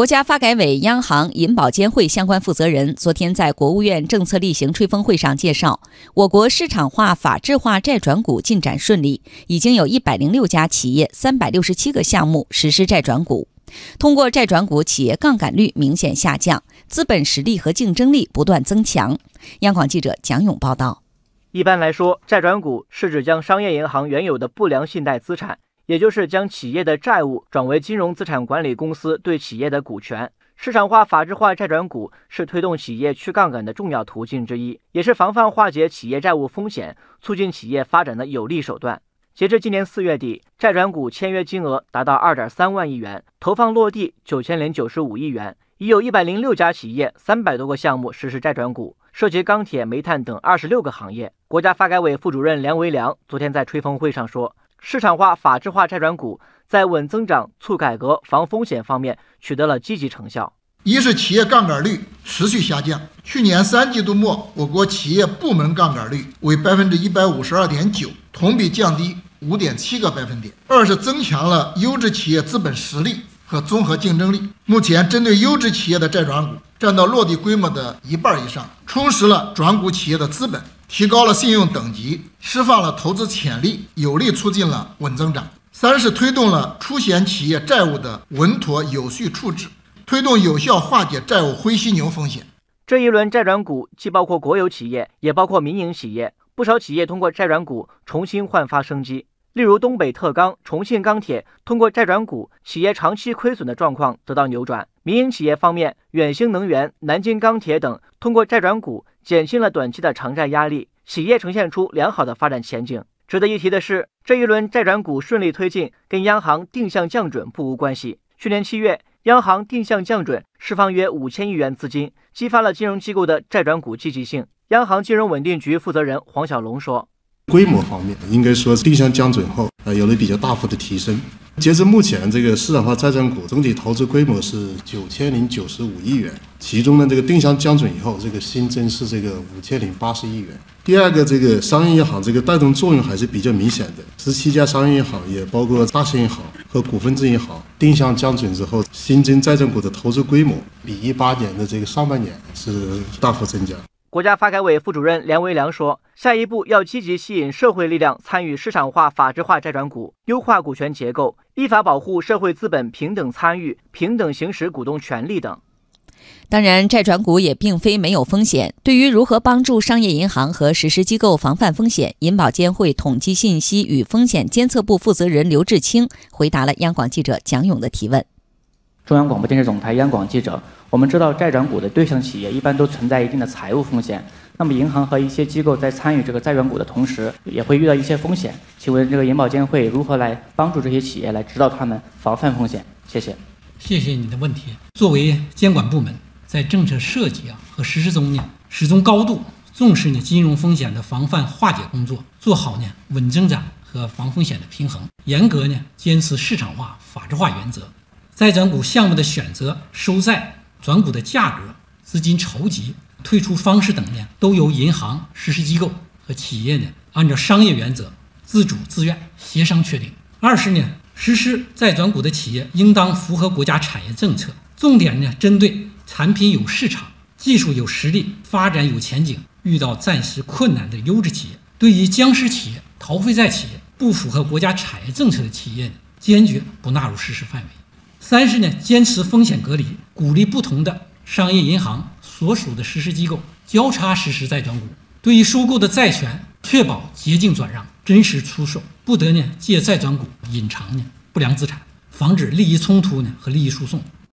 国家发改委、央行、银保监会相关负责人昨天在国务院政策例行吹风会上介绍，我国市场化、法治化债转股进展顺利，已经有一百零六家企业、三百六十七个项目实施债转股。通过债转股，企业杠杆率明显下降，资本实力和竞争力不断增强。央广记者蒋勇报道。一般来说，债转股是指将商业银行原有的不良信贷资产。也就是将企业的债务转为金融资产管理公司对企业的股权。市场化、法制化债转股是推动企业去杠杆的重要途径之一，也是防范化解企业债务风险、促进企业发展的有力手段。截至今年四月底，债转股签约金额达到二点三万亿元，投放落地九千零九十五亿元，已有一百零六家企业、三百多个项目实施债转股，涉及钢铁、煤炭等二十六个行业。国家发改委副主任梁维良昨天在吹风会上说。市场化、法治化债转股在稳增长、促改革、防风险方面取得了积极成效。一是企业杠杆率持续下降，去年三季度末，我国企业部门杠杆率为百分之一百五十二点九，同比降低五点七个百分点。二是增强了优质企业资本实力和综合竞争力。目前，针对优质企业的债转股占到落地规模的一半以上，充实了转股企业的资本。提高了信用等级，释放了投资潜力，有力促进了稳增长。三是推动了出险企业债务的稳妥有序处置，推动有效化解债务灰犀牛风险。这一轮债转股既包括国有企业，也包括民营企业，不少企业通过债转股重新焕发生机。例如，东北特钢、重庆钢铁通过债转股，企业长期亏损的状况得到扭转。民营企业方面，远兴能源、南京钢铁等通过债转股减轻了短期的偿债压力，企业呈现出良好的发展前景。值得一提的是，这一轮债转股顺利推进，跟央行定向降准不无关系。去年七月，央行定向降准，释放约五千亿元资金，激发了金融机构的债转股积极性。央行金融稳定局负责人黄小龙说。规模方面，应该说定向降准后，呃，有了比较大幅的提升。截至目前，这个市场化债转股总体投资规模是九千零九十五亿元，其中呢，这个定向降准以后，这个新增是这个五千零八十亿元。第二个，这个商业银行这个带动作用还是比较明显的，十七家商业银行也包括大型银行和股份制银行，定向降准之后，新增债转股的投资规模比一八年的这个上半年是大幅增加。国家发改委副主任梁维良说：“下一步要积极吸引社会力量参与市场化、法治化债转股，优化股权结构，依法保护社会资本平等参与、平等行使股东权利等。”当然，债转股也并非没有风险。对于如何帮助商业银行和实施机构防范风险，银保监会统计信息与风险监测部负责人刘志清回答了央广记者蒋勇的提问。中央广播电视总台央广记者。我们知道，债转股的对象企业一般都存在一定的财务风险。那么，银行和一些机构在参与这个债转股的同时，也会遇到一些风险。请问，这个银保监会如何来帮助这些企业来指导他们防范风险？谢谢。谢谢你的问题。作为监管部门，在政策设计啊和实施中呢，始终高度重视呢金融风险的防范化解工作，做好呢稳增长和防风险的平衡，严格呢坚持市场化、法治化原则。债转股项目的选择、收债。转股的价格、资金筹集、退出方式等呢，都由银行、实施机构和企业呢，按照商业原则，自主自愿协商确定。二是呢，实施再转股的企业应当符合国家产业政策，重点呢针对产品有市场、技术有实力、发展有前景、遇到暂时困难的优质企业。对于僵尸企业、逃废债企业、不符合国家产业政策的企业呢，坚决不纳入实施范围。三是呢，坚持风险隔离，鼓励不同的商业银行所属的实施机构交叉实施债转股。对于收购的债权，确保捷径转让、真实出售，不得呢借债转股隐藏呢不良资产，防止利益冲突呢和利益输送。